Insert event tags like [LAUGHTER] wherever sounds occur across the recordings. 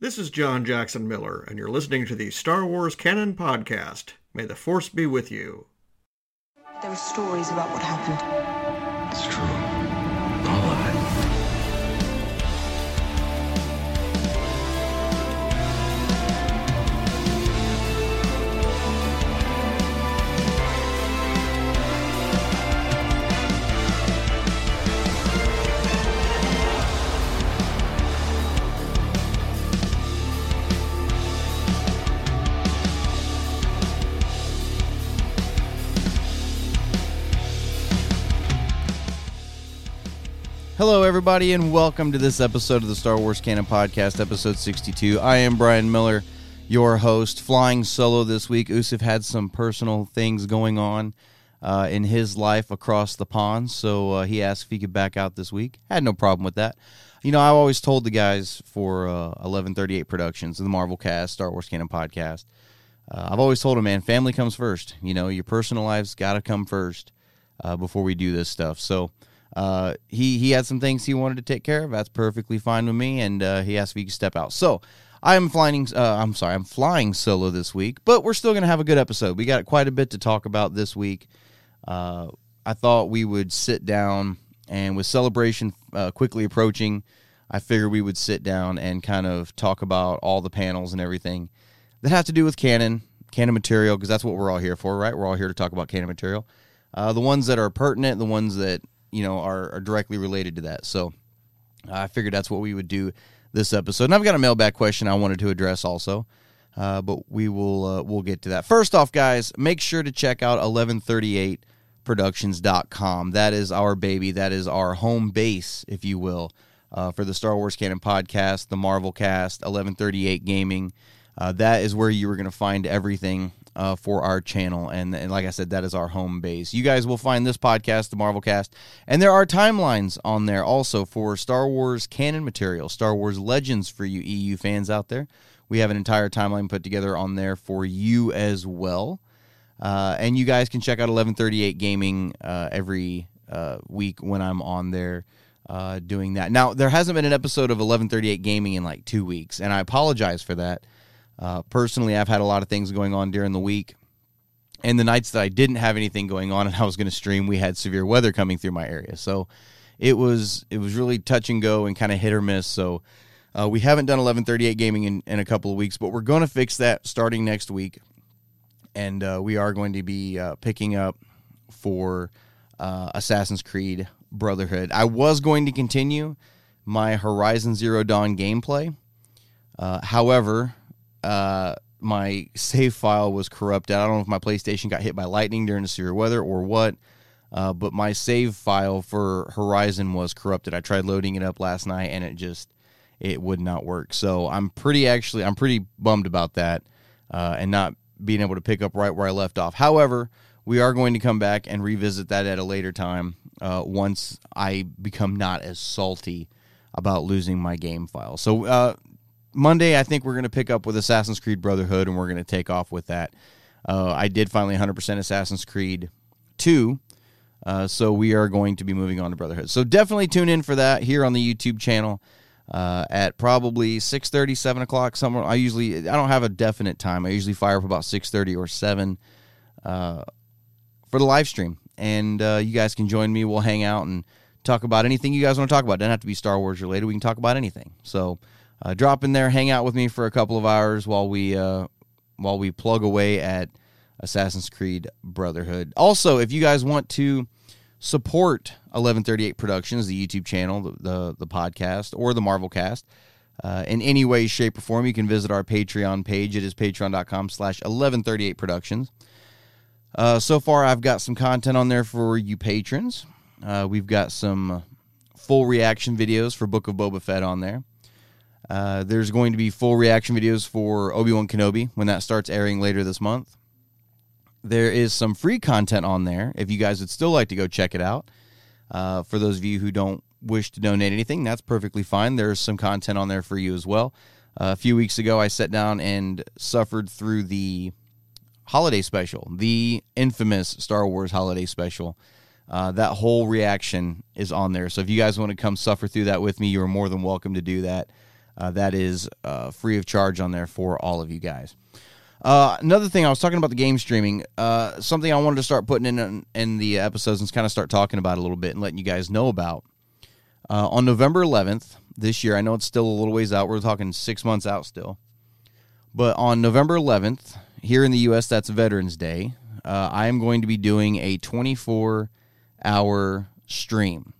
This is John Jackson Miller, and you're listening to the Star Wars Canon Podcast. May the Force be with you. There are stories about what happened. It's true. Hello, everybody, and welcome to this episode of the Star Wars Canon Podcast, episode 62. I am Brian Miller, your host, flying solo this week. Usif had some personal things going on uh, in his life across the pond, so uh, he asked if he could back out this week. Had no problem with that. You know, I always told the guys for uh, 1138 Productions, the Marvel Cast, Star Wars Canon Podcast, uh, I've always told them, man, family comes first. You know, your personal lives got to come first uh, before we do this stuff. So, uh, he he had some things he wanted to take care of. That's perfectly fine with me, and uh, he asked if he could step out. So I'm flying. Uh, I'm sorry, I'm flying solo this week, but we're still gonna have a good episode. We got quite a bit to talk about this week. Uh, I thought we would sit down, and with celebration uh, quickly approaching, I figured we would sit down and kind of talk about all the panels and everything that have to do with canon, canon material, because that's what we're all here for, right? We're all here to talk about canon material. Uh, the ones that are pertinent, the ones that you know are, are directly related to that. So I figured that's what we would do this episode. And I've got a mailbag question I wanted to address also, uh, but we will uh, we'll get to that. First off, guys, make sure to check out 1138productions.com. That is our baby. That is our home base, if you will, uh, for the Star Wars Canon podcast, the Marvel Cast, 1138 Gaming. Uh, that is where you are going to find everything uh, for our channel. And, and like I said, that is our home base. You guys will find this podcast, the Marvel Cast, and there are timelines on there also for Star Wars canon material, Star Wars Legends for you EU fans out there. We have an entire timeline put together on there for you as well. Uh, and you guys can check out 1138 Gaming uh, every uh, week when I'm on there uh, doing that. Now, there hasn't been an episode of 1138 Gaming in like two weeks, and I apologize for that. Uh, personally, I've had a lot of things going on during the week. And the nights that I didn't have anything going on and I was going to stream, we had severe weather coming through my area. So it was it was really touch and go and kind of hit or miss. So uh, we haven't done 1138 gaming in, in a couple of weeks, but we're going to fix that starting next week. And uh, we are going to be uh, picking up for uh, Assassin's Creed Brotherhood. I was going to continue my Horizon Zero Dawn gameplay. Uh, however, uh, my save file was corrupted. I don't know if my PlayStation got hit by lightning during the severe weather or what, uh, but my save file for Horizon was corrupted. I tried loading it up last night and it just it would not work. So I'm pretty actually I'm pretty bummed about that uh, and not being able to pick up right where I left off. However, we are going to come back and revisit that at a later time uh, once I become not as salty about losing my game file. So uh, Monday, I think we're going to pick up with Assassin's Creed Brotherhood, and we're going to take off with that. Uh, I did finally 100% Assassin's Creed 2, uh, so we are going to be moving on to Brotherhood. So definitely tune in for that here on the YouTube channel uh, at probably 6.30, 7 o'clock. Somewhere. I usually, I don't have a definite time. I usually fire up about 6.30 or 7 uh, for the live stream. And uh, you guys can join me. We'll hang out and talk about anything you guys want to talk about. It doesn't have to be Star Wars related. We can talk about anything. So uh, drop in there, hang out with me for a couple of hours while we uh, while we plug away at Assassin's Creed Brotherhood. Also, if you guys want to support 1138 Productions, the YouTube channel, the the, the podcast, or the Marvel Cast. Uh, in any way, shape, or form, you can visit our Patreon page. It is patreon.com slash 1138 Productions. Uh, so far, I've got some content on there for you patrons. Uh, we've got some full reaction videos for Book of Boba Fett on there. Uh, there's going to be full reaction videos for Obi Wan Kenobi when that starts airing later this month. There is some free content on there if you guys would still like to go check it out. Uh, for those of you who don't wish to donate anything, that's perfectly fine. There's some content on there for you as well. Uh, a few weeks ago, I sat down and suffered through the holiday special, the infamous Star Wars holiday special. Uh, that whole reaction is on there. So if you guys want to come suffer through that with me, you are more than welcome to do that. Uh, that is uh, free of charge on there for all of you guys. Uh, another thing I was talking about the game streaming. Uh, something I wanted to start putting in in the episodes and kind of start talking about a little bit and letting you guys know about. Uh, on November 11th this year, I know it's still a little ways out. We're talking six months out still, but on November 11th here in the U.S., that's Veterans Day. Uh, I am going to be doing a 24 hour stream,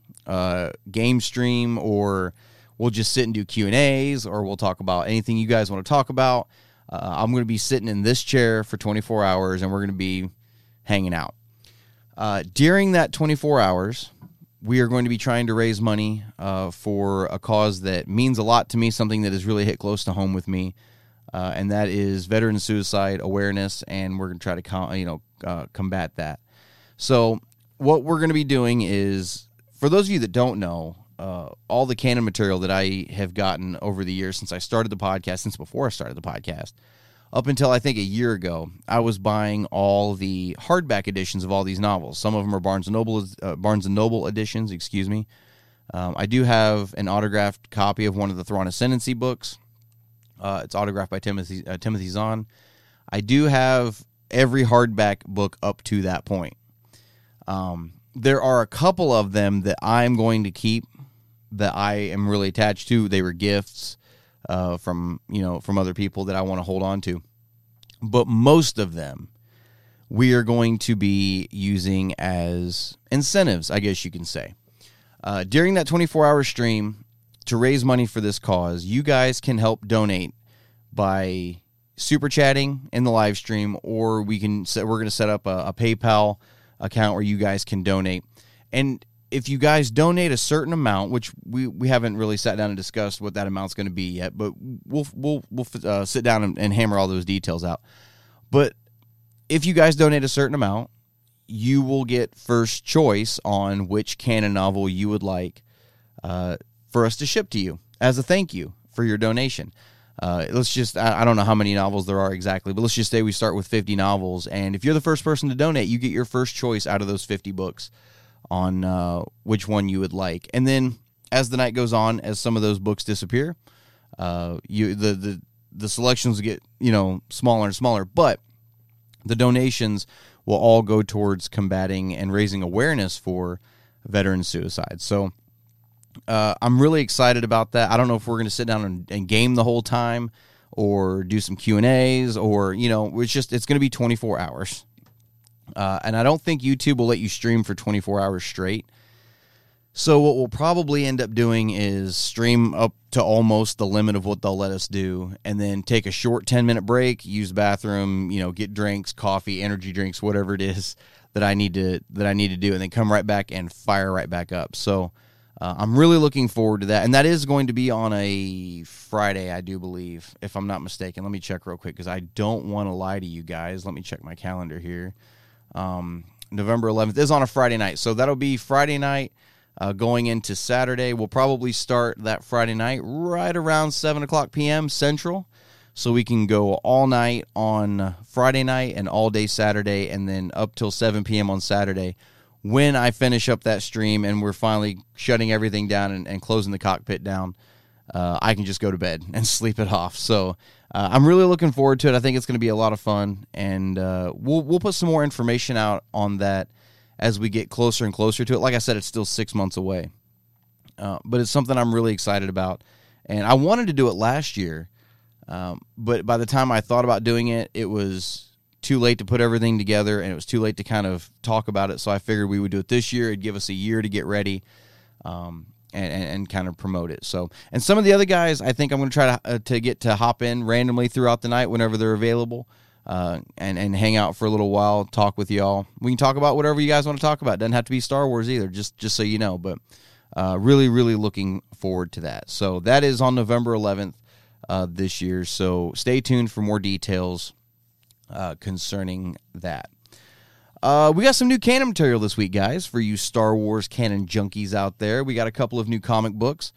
game stream, or we'll just sit and do Q and A's, or we'll talk about anything you guys want to talk about. Uh, I'm going to be sitting in this chair for 24 hours and we're going to be hanging out. Uh, during that 24 hours, we are going to be trying to raise money uh, for a cause that means a lot to me, something that has really hit close to home with me, uh, and that is veteran suicide awareness. And we're going to try to com- you know uh, combat that. So what we're going to be doing is, for those of you that don't know, uh, all the canon material that I have gotten over the years since I started the podcast, since before I started the podcast, up until I think a year ago, I was buying all the hardback editions of all these novels. Some of them are Barnes and Noble uh, Barnes and Noble editions. Excuse me. Um, I do have an autographed copy of one of the Thrawn Ascendancy books. Uh, it's autographed by Timothy uh, Timothy Zahn. I do have every hardback book up to that point. Um, there are a couple of them that I'm going to keep that I am really attached to. They were gifts uh, from you know from other people that I want to hold on to, but most of them we are going to be using as incentives, I guess you can say. Uh, during that 24 hour stream to raise money for this cause, you guys can help donate by super chatting in the live stream, or we can set, we're going to set up a, a PayPal account where you guys can donate. And if you guys donate a certain amount, which we, we haven't really sat down and discussed what that amount's going to be yet, but we'll we'll we'll uh, sit down and, and, hammer all those details out. But if you guys donate a certain amount, you will get first choice on which canon novel you would like uh, for us to ship to you as a thank you for your donation. Uh, let's just, I, I, don't know how many novels there are exactly, but let's just say we start with 50 novels. And if you're the first person to donate, you get your first choice out of those 50 books on uh, which one you would like. And then as the night goes on, as some of those books disappear, uh, you the, the the selections get you know smaller and smaller, but the donations will all go towards combating and raising awareness for veteran suicide. So uh, I'm really excited about that. I don't know if we're going to sit down and, and, game the whole time or do some Q and A's or you know it's just it's going to be 24 hours. Uh, and I don't think YouTube will let you stream for 24 hours straight. So what we'll probably end up doing is stream up to almost the limit of what they'll let us do, and then take a short 10 minute break, use bathroom, you know, get drinks, coffee, energy drinks, whatever it is that I need to that I need to do, and then come right back and fire right back up. So uh, I'm really looking forward to that, and that is going to be on a Friday, I do believe, if I'm not mistaken. Let me check real quick because I don't want to lie to you guys. Let me check my calendar here. Um, November 11th is on a Friday night. So that'll be Friday night uh, going into Saturday. We'll probably start that Friday night right around 7 o'clock p.m. Central. So we can go all night on Friday night and all day Saturday, and then up till 7 p.m. on Saturday. When I finish up that stream and we're finally shutting everything down and, and closing the cockpit down, uh, I can just go to bed [LAUGHS] and sleep it off. So uh, I'm really looking forward to it. I think it's going to be a lot of fun, and uh, we'll we'll put some more information out on that as we get closer and closer to it. Like I said, it's still six months away, uh, but it's something I'm really excited about. And I wanted to do it last year, um, but by the time I thought about doing it, it was too late to put everything together, and it was too late to kind of talk about it. So I figured we would do it this year. It'd give us a year to get ready. Um, and, and, and, kind of promote it. So, and some of the other guys, I think I'm going to try to uh, to get to hop in randomly throughout the night whenever they're available, uh, and and hang out for a little while, talk with y'all. We can talk about whatever you guys want to talk about. Doesn't have to be Star Wars either. Just just so you know, but uh, really really looking forward to that. So that is on November 11th uh, this year. So stay tuned for more details uh, concerning that. Uh, we got some new canon material this week, guys, for you Star Wars canon junkies out there. We got a couple of new comic books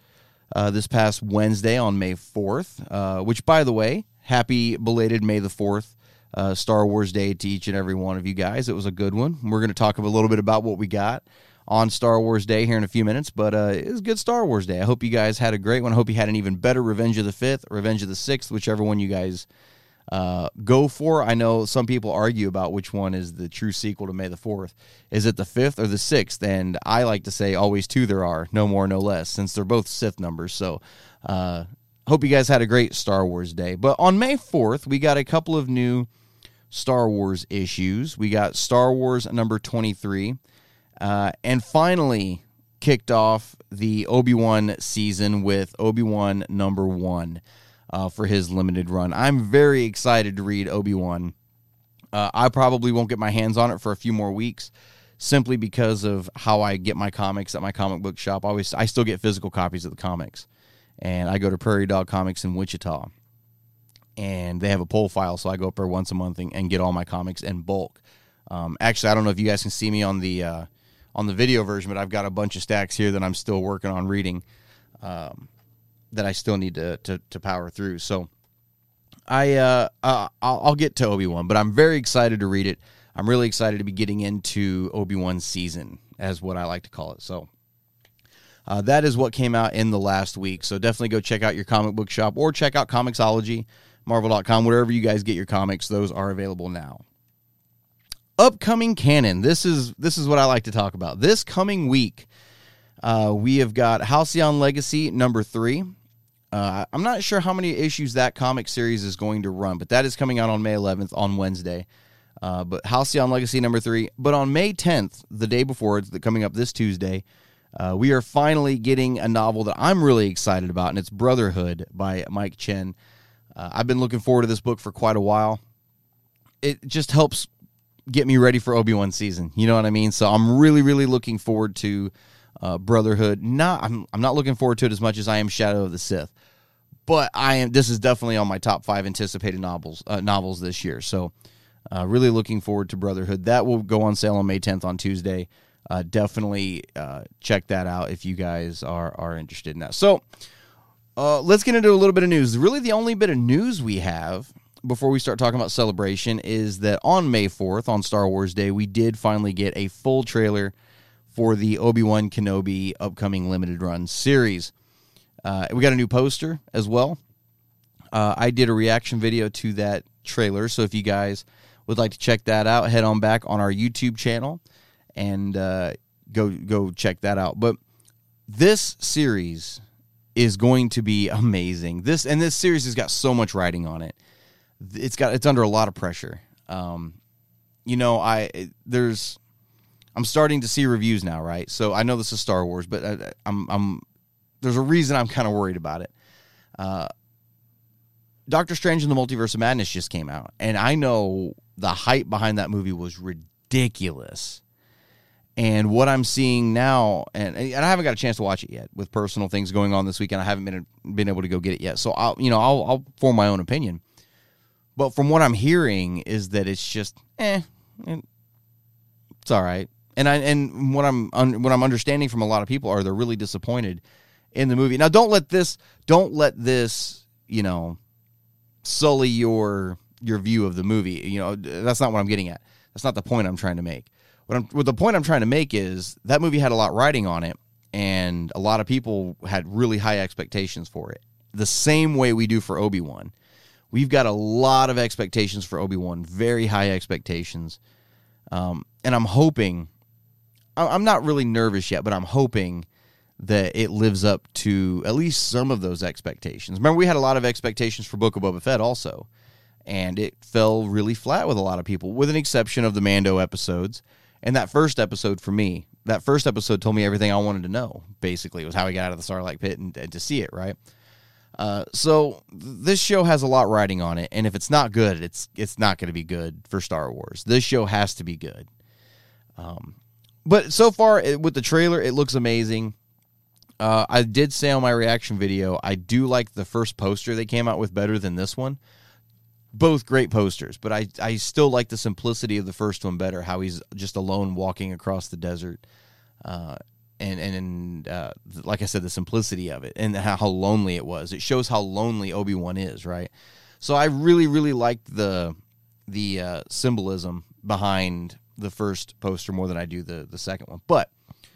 uh, this past Wednesday on May 4th, uh, which, by the way, happy belated May the 4th uh, Star Wars Day to each and every one of you guys. It was a good one. We're going to talk a little bit about what we got on Star Wars Day here in a few minutes, but uh, it was a good Star Wars Day. I hope you guys had a great one. I hope you had an even better Revenge of the Fifth, Revenge of the Sixth, whichever one you guys uh, go for. I know some people argue about which one is the true sequel to May the Fourth. Is it the fifth or the sixth? And I like to say always two there are, no more, no less, since they're both Sith numbers. So. Uh, hope you guys had a great Star Wars day. But on May 4th, we got a couple of new Star Wars issues. We got Star Wars number 23. Uh, and finally, kicked off the Obi Wan season with Obi Wan number one uh, for his limited run. I'm very excited to read Obi Wan. Uh, I probably won't get my hands on it for a few more weeks, simply because of how I get my comics at my comic book shop. I always, I still get physical copies of the comics, and I go to Prairie Dog Comics in Wichita, and they have a pull file, so I go up there once a month and, and get all my comics in bulk. Um, actually, I don't know if you guys can see me on the uh, on the video version, but I've got a bunch of stacks here that I'm still working on reading um, that I still need to, to, to power through. So I uh, uh, I'll, get to Obi Wan, but I'm very excited to read it. I'm really excited to be getting into Obi Wan season, as what I like to call it. So. Uh, that is what came out in the last week. So definitely go check out your comic book shop or check out Comixology, Marvel.com, wherever you guys get your comics. Those are available now upcoming canon. This is this is what I like to talk about. This coming week, uh, we have got Halcyon Legacy number three. Uh, I'm not sure how many issues that comic series is going to run, but that is coming out on May 11th on Wednesday. Uh, but Halcyon Legacy number three. But on May 10th, the day before, it's coming up this Tuesday, uh, we are finally getting a novel that I'm really excited about, and it's Brotherhood by Mike Chen. Uh, I've been looking forward to this book for quite a while. It just helps get me ready for Obi Wan season. You know what I mean? So I'm really, really looking forward to uh, Brotherhood. Not, I'm, I'm not looking forward to it as much as I am Shadow of the Sith, but I am. This is definitely on my top five anticipated novels uh, novels this year. So uh, really looking forward to Brotherhood. That will go on sale on May 10th on Tuesday. Uh, definitely uh, check that out if you guys are are interested in that. So. Uh, let's get into a little bit of news. Really, the only bit of news we have before we start talking about celebration is that on May 4th, on Star Wars Day, we did finally get a full trailer for the Obi Wan Kenobi upcoming limited run series. Uh, we got a new poster as well. Uh, I did a reaction video to that trailer, so if you guys would like to check that out, head on back on our YouTube channel and uh, go go check that out. But this series is going to be amazing. This and this series has got so much writing on it. It's got it's under a lot of pressure. Um, you know, I there's I'm starting to see reviews now, right? So I know this is Star Wars, but I, I'm I'm there's a reason I'm kind of worried about it. Uh, Doctor Strange and the Multiverse of Madness just came out, and I know the hype behind that movie was ridiculous. And what I'm seeing now, and, and I haven't got a chance to watch it yet, with personal things going on this weekend, I haven't been been able to go get it yet. So I'll, you know, I'll, I'll form my own opinion. But from what I'm hearing is that it's just, eh, it's all right. And I and what I'm what I'm understanding from a lot of people are they're really disappointed in the movie. Now, don't let this don't let this you know sully your your view of the movie. You know that's not what I'm getting at. That's not the point I'm trying to make. What, I'm, what the point I'm trying to make is that movie had a lot riding on it, and a lot of people had really high expectations for it. The same way we do for Obi Wan, we've got a lot of expectations for Obi Wan, very high expectations, um, and I'm hoping. I'm not really nervous yet, but I'm hoping that it lives up to at least some of those expectations. Remember, we had a lot of expectations for Book of Boba Fett also, and it fell really flat with a lot of people, with an exception of the Mando episodes. And that first episode for me, that first episode told me everything I wanted to know. Basically, it was how he got out of the Sarlacc pit and, and to see it. Right. Uh, so this show has a lot riding on it, and if it's not good, it's it's not going to be good for Star Wars. This show has to be good. Um, but so far it, with the trailer, it looks amazing. Uh, I did say on my reaction video, I do like the first poster they came out with better than this one both great posters, but I, I still like the simplicity of the first one better. How he's just alone walking across the desert, uh, and and uh, like I said, the simplicity of it and how, how lonely it was. It shows how lonely Obi Wan is, right? So I really really liked the the uh, symbolism behind the first poster more than I do the the second one. But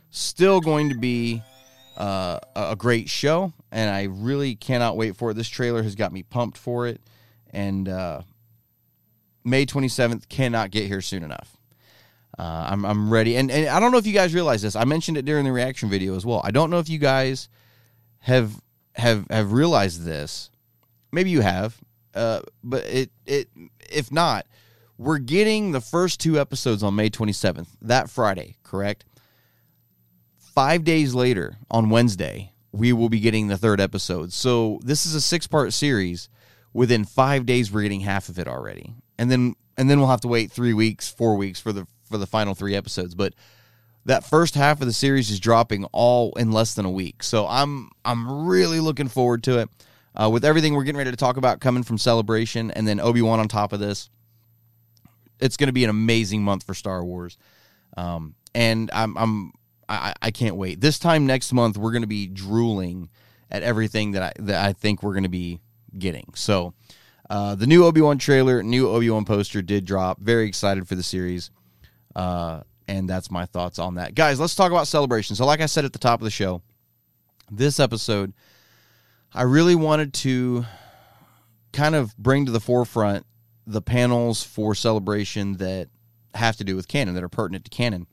still going to be uh, a great show, and I really cannot wait for it. This trailer has got me pumped for it, and uh, May 27th cannot get here soon enough. Uh, I'm I'm ready, and and I don't know if you guys realize this. I mentioned it during the reaction video as well. I don't know if you guys have have have realized this. Maybe you have, uh, but it it if not, we're getting the first two episodes on May 27th, that Friday, correct? Five days later, on Wednesday, we will be getting the third episode. So this is a six part series. Within five days, we're getting half of it already, and then and then we'll have to wait three weeks, four weeks for the for the final three episodes. But that first half of the series is dropping all in less than a week. So I'm I'm really looking forward to it. Uh, with everything we're getting ready to talk about coming from Celebration, and then Obi Wan on top of this, it's going to be an amazing month for Star Wars. Um, and I'm I'm I, I can't wait. This time next month, we're going to be drooling at everything that I that I think we're going to be getting. So. Uh, the new Obi Wan trailer, new Obi Wan poster did drop. Very excited for the series. Uh, and that's my thoughts on that. Guys, let's talk about celebration. So, like I said at the top of the show, this episode, I really wanted to kind of bring to the forefront the panels for celebration that have to do with canon, that are pertinent to canon,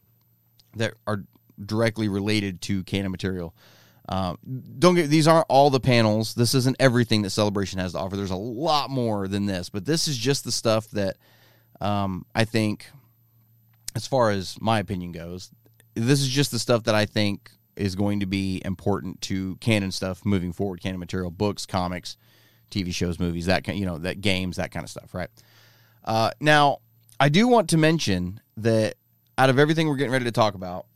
that are directly related to canon material. Um, don't get these aren't all the panels. This isn't everything that Celebration has to offer. There's a lot more than this, but this is just the stuff that um, I think as far as my opinion goes, this is just the stuff that I think is going to be important to canon stuff moving forward, canon material, books, comics, TV shows, movies, that kind, you know, that games, that kind of stuff, right? Uh, now, I do want to mention that out of everything we're getting ready to talk about,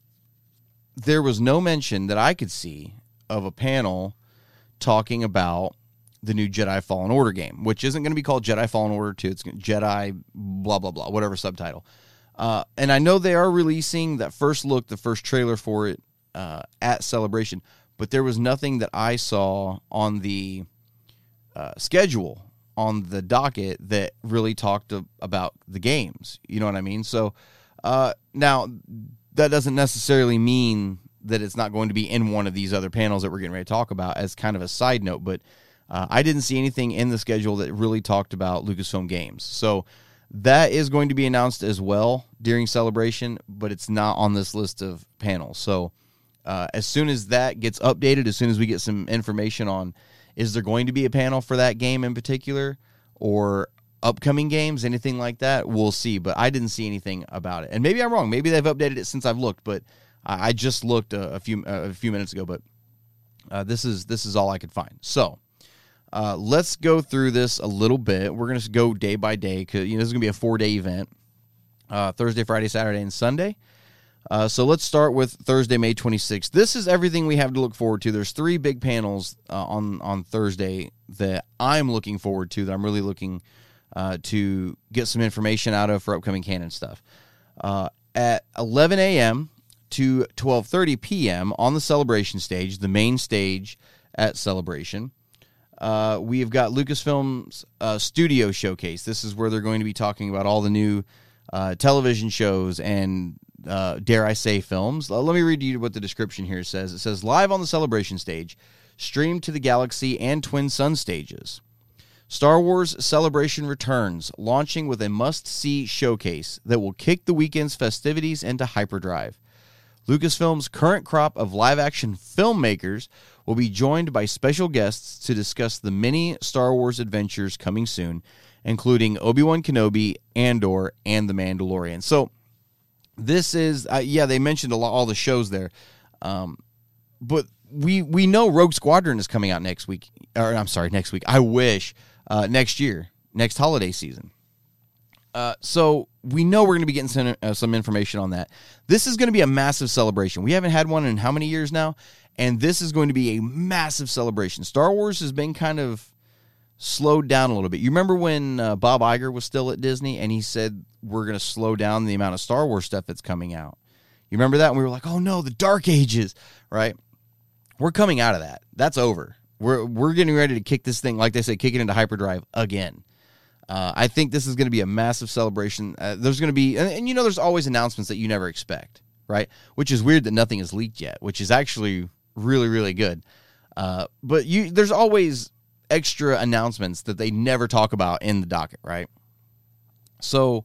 there was no mention that I could see of a panel talking about the new Jedi Fallen Order game, which isn't going to be called Jedi Fallen Order 2. It's Jedi blah, blah, blah, whatever subtitle. Uh, and I know they are releasing that first look, the first trailer for it uh, at Celebration, but there was nothing that I saw on the uh, schedule on the docket that really talked to, about the games. You know what I mean? So uh, now that doesn't necessarily mean that it's not going to be in one of these other panels that we're getting ready to talk about as kind of a side note, but uh, I didn't see anything in the schedule that really talked about Lucasfilm games. So that is going to be announced as well during celebration, but it's not on this list of panels. So uh, as soon as that gets updated, as soon as we get some information on is there going to be a panel for that game in particular or upcoming games, anything like that, we'll see. But I didn't see anything about it, and maybe I'm wrong. Maybe they've updated it since I've looked, but I just looked a, a few a few minutes ago. But uh, this is this is all I could find. So. Uh, let's go through this a little bit. We're going to go day by day because you know this is going to be a four day event uh, Thursday, Friday, Saturday, and Sunday. Uh, so let's start with Thursday, May 26th. This is everything we have to look forward to. There's three big panels uh, on on Thursday that I'm looking forward to. That I'm really looking uh, to get some information out of for upcoming canon stuff. Uh, at 11 a.m. to 12:30 p.m. on the celebration stage, the main stage at Celebration. Uh, we have got Lucasfilm's uh, studio showcase. This is where they're going to be talking about all the new television shows and, uh, dare I say, films. Let me read you what the description here says. It says live on the celebration stage, streamed to the Galaxy and Twin Sun stages. Star Wars Celebration returns, launching with a must see showcase that will kick the weekend's festivities into hyperdrive. Lucasfilm's current crop of live action filmmakers will be joined by special guests to discuss the many Star Wars adventures coming soon, including Obi Wan Kenobi, Andor, and The Mandalorian. So, this is, uh, yeah, they mentioned a lot, all the shows there. Um, but we we know Rogue Squadron is coming out next week. Or I'm sorry, next week. I wish uh, next year, next holiday season. Uh, so we know we're going to be getting some, uh, some information on that. This is going to be a massive celebration. We haven't had one in how many years now, and this is going to be a massive celebration. Star Wars has been kind of slowed down a little bit. You remember when uh, Bob Iger was still at Disney and he said we're going to slow down the amount of Star Wars stuff that's coming out. You remember that? And we were like, "Oh no, the Dark Ages!" Right? We're coming out of that. That's over. We're we're getting ready to kick this thing, like they say, kick it into hyperdrive again. Uh, I think this is going to be a massive celebration. Uh, there's going to be, and, and, you know, there's always announcements that you never expect, right? Which is weird that nothing is leaked yet, which is actually really really good. Uh, but you there's always extra announcements that they never talk about in the docket, right? So,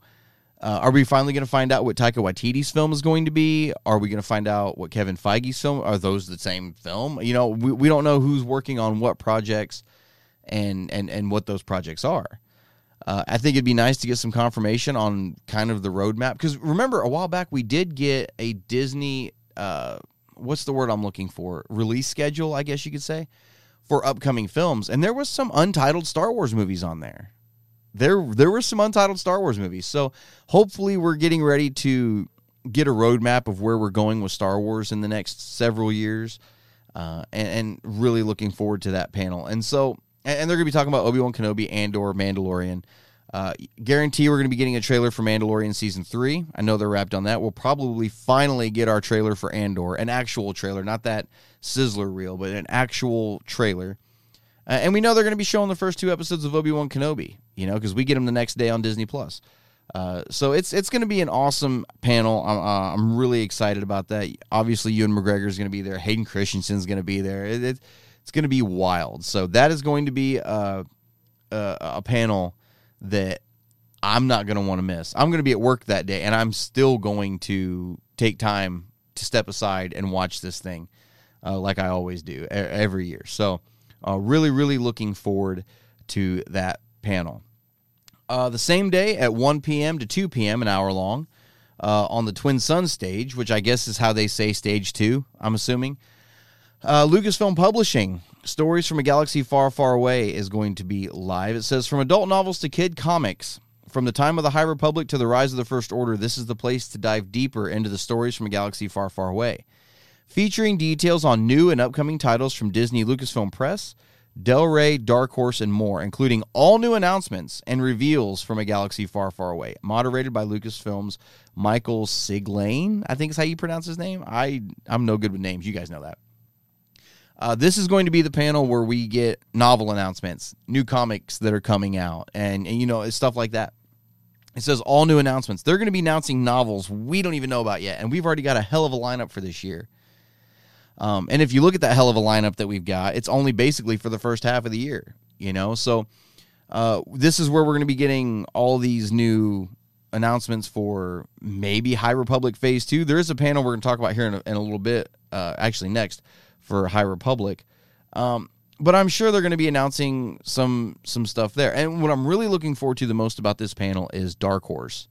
uh, are we finally going to find out what Taika Waititi's film is going to be? Are we going to find out what Kevin Feige's film? Are those the same film? You know, we, we don't know who's working on what projects and and and what those projects are. Uh, I think it'd be nice to get some confirmation on kind of the roadmap because remember a while back we did get a Disney. Uh, what's the word I'm looking for? Release schedule, I guess you could say, for upcoming films, and there was some untitled Star Wars movies on there. There, there were some untitled Star Wars movies. So hopefully, we're getting ready to get a roadmap of where we're going with Star Wars in the next several years, uh, and, and really looking forward to that panel. And so and, they're going to be talking about Obi Wan Kenobi Andor Mandalorian. Uh, guarantee we're going to be getting a trailer for Mandalorian season three. I know they're wrapped on that. We'll probably finally get our trailer for Andor, an actual trailer, not that sizzler reel, but an actual trailer. Uh, and we know they're going to be showing the first two episodes of Obi Wan Kenobi, you know, because we get them the next day on Disney Plus. Uh, so it's it's going to be an awesome panel. I'm, uh, I'm really excited about that. Obviously, Ewan McGregor is going to be there. Hayden Christensen's going to be there. It, it, it's going to be wild. So that is going to be a, a, a panel that I'm not going to want to miss. I'm going to be at work that day, and I'm still going to take time to step aside and watch this thing, uh, like I always do every year. So, uh, really, really looking forward to that panel. Uh, the same day at 1 p.m. to 2 p.m., an hour long, uh, on the Twin Sun stage, which I guess is how they say stage two, I'm assuming. Uh, Lucasfilm Publishing, Stories from a Galaxy Far, Far Away is going to be live. It says from adult novels to kid comics. From the time of the High Republic to the rise of the First Order, this is the place to dive deeper into the stories from a galaxy far, far away. Featuring details on new and upcoming titles from Disney Lucasfilm Press, Del Rey, Dark Horse, and more, including all new announcements and reveals from a galaxy far, far away. Moderated by Lucasfilm's Michael Siglain, I think is how you pronounce his name. I I'm no good with names. You guys know that. Uh, this is going to be the panel where we get novel announcements, new comics that are coming out, and, and you know stuff like that. It says all new announcements. They're going to be announcing novels we don't even know about yet, and we've already got a hell of a lineup for this year. Um, and if you look at that hell of a lineup that we've got, it's only basically for the first half of the year, you know. So uh, this is where we're going to be getting all these new announcements for maybe High Republic Phase Two. There is a panel we're going to talk about here in a, in a little bit, uh, actually next, for High Republic. Um, but I'm sure they're going to be announcing some some stuff there. And what I'm really looking forward to the most about this panel is Dark Horse.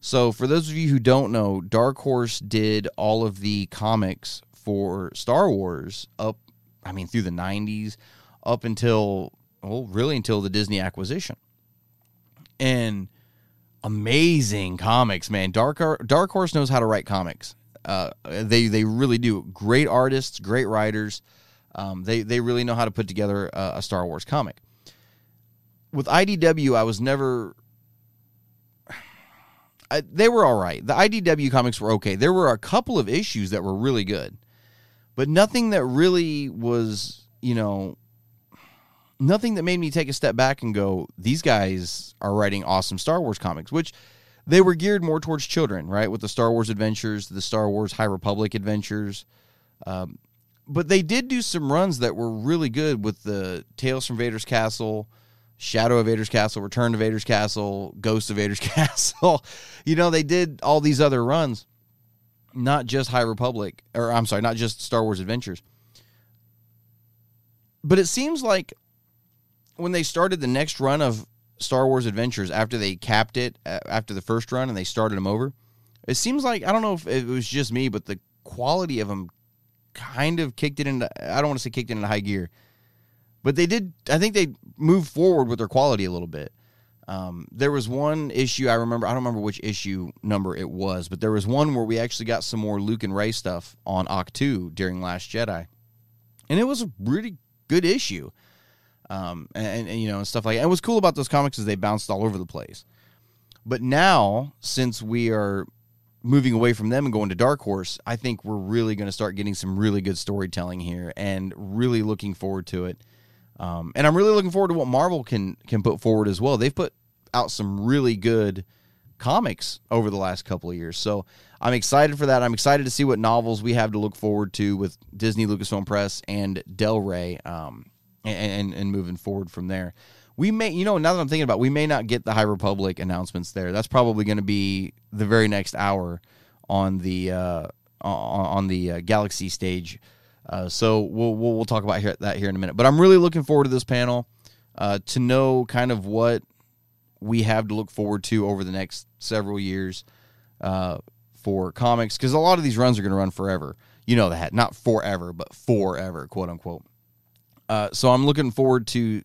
So for those of you who don't know, Dark Horse did all of the comics for Star Wars up I mean through the 90s up until well really until the Disney acquisition. And amazing comics, man. Dark Dark Horse knows how to write comics. Uh, they they really do. Great artists, great writers. Um, they they really know how to put together a, a Star Wars comic. With IDW, I was never. I, they were all right. The IDW comics were okay. There were a couple of issues that were really good, but nothing that really was, you know, nothing that made me take a step back and go, these guys are writing awesome Star Wars comics, which they were geared more towards children, right? With the Star Wars adventures, the Star Wars High Republic adventures. Um, but they did do some runs that were really good with the Tales from Vader's Castle, Shadow of Vader's Castle, Return to Vader's Castle, Ghost of Vader's [LAUGHS] Castle. you know, they did all these other runs, not just High Republic, or I'm sorry, not just Star Wars Adventures. But it seems like when they started the next run of Star Wars Adventures after they capped it after the first run and they started them over. It seems like I don't know if it was just me, but the quality of them kind of kicked it into I don't want to say kicked it into high gear, but they did. I think they moved forward with their quality a little bit. Um, there was one issue I remember. I don't remember which issue number it was, but there was one where we actually got some more Luke and Rey stuff on Ahch-To during Last Jedi, and it was a really good issue um, and, and, you know, and stuff like that. And what's cool about those comics is they bounced all over the place. But now, since we are moving away from them and going to Dark Horse, I think we're really going to start getting some really good storytelling here, and really looking forward to it. Um, and I'm really looking forward to what Marvel can can put forward as well. They've put out some really good comics over the last couple of years. So I'm excited for that. I'm excited to see what novels we have to look forward to with Disney, Lucasfilm Press, and Del Rey, um, and, and moving forward from there. We may, you know, now that I'm thinking about, it, we may not get the High Republic announcements there. That's probably going to be the very next hour on the uh, on the uh, Galaxy stage. Uh, so we'll, we'll, we'll talk about here, that here in a minute. But I'm really looking forward to this panel uh, to know kind of what we have to look forward to over the next several years uh, for comics because a lot of these runs are going to run forever. You know that, not forever, but forever, quote unquote. Uh, so I'm looking forward to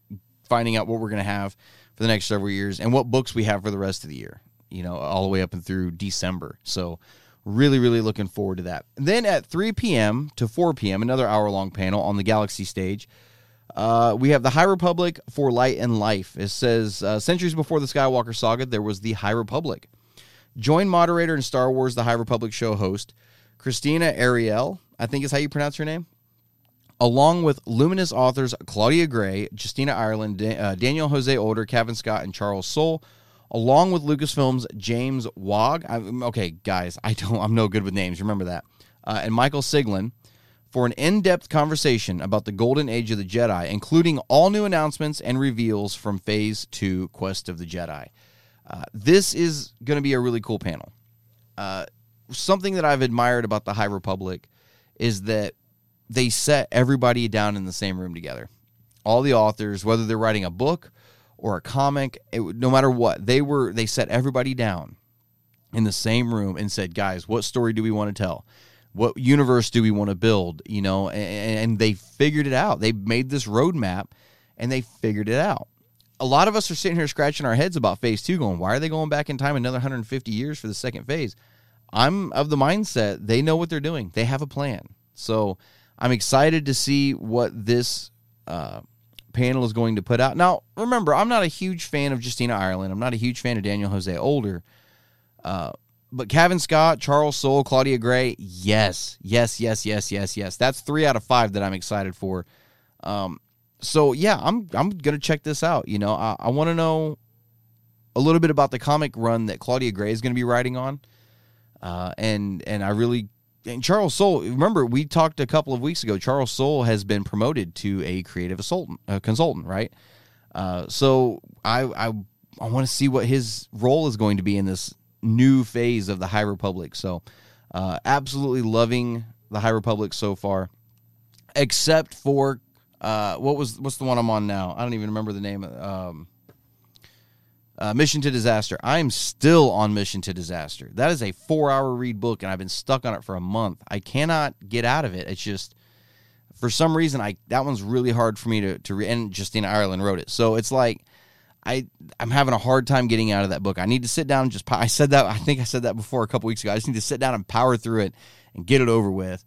finding out what we're going to have for the next several years and what books we have for the rest of the year. You know, all the way up and through December. So really, really looking forward to that. And then at 3 p.m. to 4 p.m., another hour long panel on the Galaxy stage. Uh, we have the High Republic for Light and Life. It says uh, centuries before the Skywalker saga, there was the High Republic. Join moderator and Star Wars The High Republic show host Krystina Arielle, I think is how you pronounce her name, along with luminous authors Claudia Gray, Justina Ireland, da- uh, Daniel Jose Older, Kevin Scott, and Charles Soule, along with Lucasfilm's James Waugh. I, okay, guys, I don't, I'm no good with names. Remember that. Uh, and Michael Siglin for an in depth conversation about the golden age of the Jedi, including all new announcements and reveals from Phase 2 Quest of the Jedi. Uh, this is going to be a really cool panel. Uh, something that I've admired about the High Republic is that they set everybody down in the same room together. All the authors, whether they're writing a book or a comic, it, no matter what, they were they set everybody down in the same room and said, "Guys, what story do we want to tell? What universe do we want to build?" You know, and, and they figured it out. They made this roadmap and they figured it out. A lot of us are sitting here scratching our heads about phase two, going, "Why are they going back in time another 150 years for the second phase?" I'm of the mindset they know what they're doing. They have a plan. So I'm excited to see what this uh, panel is going to put out. Now, remember, I'm not a huge fan of Justina Ireland. I'm not a huge fan of Daniel Jose Older. Uh, but Kevin Scott, Charles Soule, Claudia Gray, yes, yes, yes, yes, yes, yes. That's three out of five that I'm excited for. Um, so yeah, I'm I'm gonna check this out. You know, I, I want to know a little bit about the comic run that Claudia Gray is to be writing on. Uh, and and I really and Charles Soule. Remember, we talked a couple of weeks ago. Charles Soule has been promoted to a creative consultant, uh, consultant right? Uh, so I I I want to see what his role is going to be in this new phase of the High Republic. So uh, absolutely loving the High Republic so far, except for uh, what was what's the one I'm on now? I don't even remember the name. Um, uh, Mission to Disaster. I'm still on Mission to Disaster. That is a four hour read book, and I've been stuck on it for a month. I cannot get out of it. It's just, for some reason, I that one's really hard for me to, to read. And Justina Ireland wrote it. So it's like, I, I'm having a hard time getting out of that book. I need to sit down and just, I said that, I think I said that before a couple weeks ago. I just need to sit down and power through it and get it over with.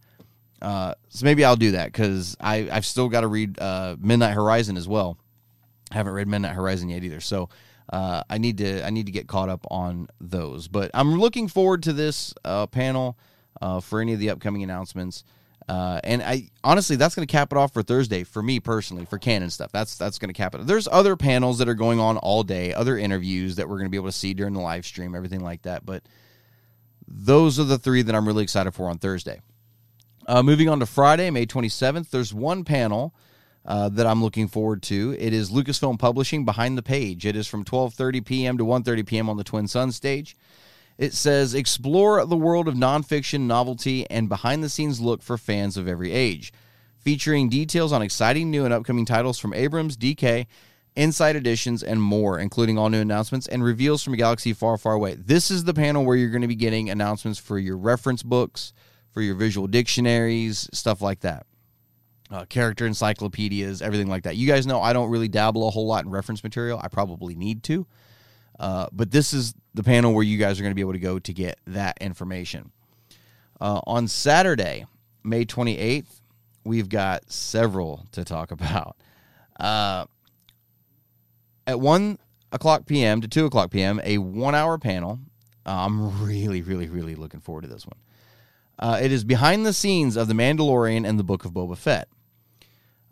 Uh, so maybe I'll do that because I've still got to read uh, Midnight Horizon as well. I haven't read Midnight Horizon yet either. So, uh, I need to I need to get caught up on those. But I'm looking forward to this uh, panel uh, for any of the upcoming announcements. Uh, and I honestly, that's going to cap it off for Thursday for me personally for canon stuff. That's that's going to cap it. There's other panels that are going on all day, other interviews that we're going to be able to see during the live stream, everything like that. But those are the three that I'm really excited for on Thursday. Uh, moving on to Friday, May 27th, there's one panel uh, that I'm looking forward to. It is Lucasfilm Publishing Behind the Page. It is from 12:30 p.m. to 1:30 p.m. on the Twin Sun stage. It says explore the world of nonfiction, novelty, and behind-the-scenes look for fans of every age, featuring details on exciting new and upcoming titles from Abrams, DK, Insight Editions, and more, including all new announcements and reveals from a galaxy far, far away. This is the panel where you're going to be getting announcements for your reference books, for your visual dictionaries, stuff like that uh, character encyclopedias, everything like that. You guys know I don't really dabble a whole lot in reference material. I probably need to. Uh, but this is the panel where you guys are going to be able to go to get that information. Uh, on Saturday, May 28th, we've got several to talk [LAUGHS] about. Uh, at 1 o'clock p.m. to 2 o'clock p.m., a one hour panel. I'm really, really, really looking forward to this one. Uh, it is behind the scenes of The Mandalorian and the Book of Boba Fett.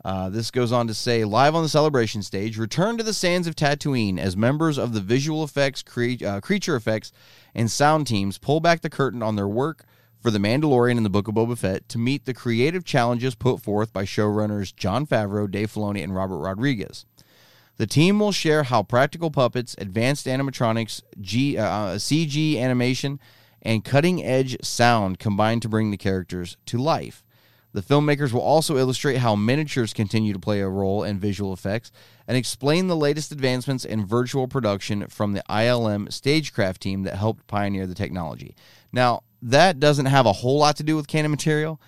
Uh, this goes on to say, live on the celebration stage, return to the sands of Tatooine as members of the visual effects, cre- uh, creature effects, and sound teams pull back the curtain on their work for The Mandalorian and the Book of Boba Fett to meet the creative challenges put forth by showrunners Jon Favreau, Dave Filoni, and Robert Rodriguez. The team will share how practical puppets, advanced animatronics, G, uh, CG animation, and cutting edge sound combine to bring the characters to life. The filmmakers will also illustrate how miniatures continue to play a role in visual effects and explain the latest advancements in virtual production from the ILM Stagecraft team that helped pioneer the technology. Now, that doesn't have a whole lot to do with canon material,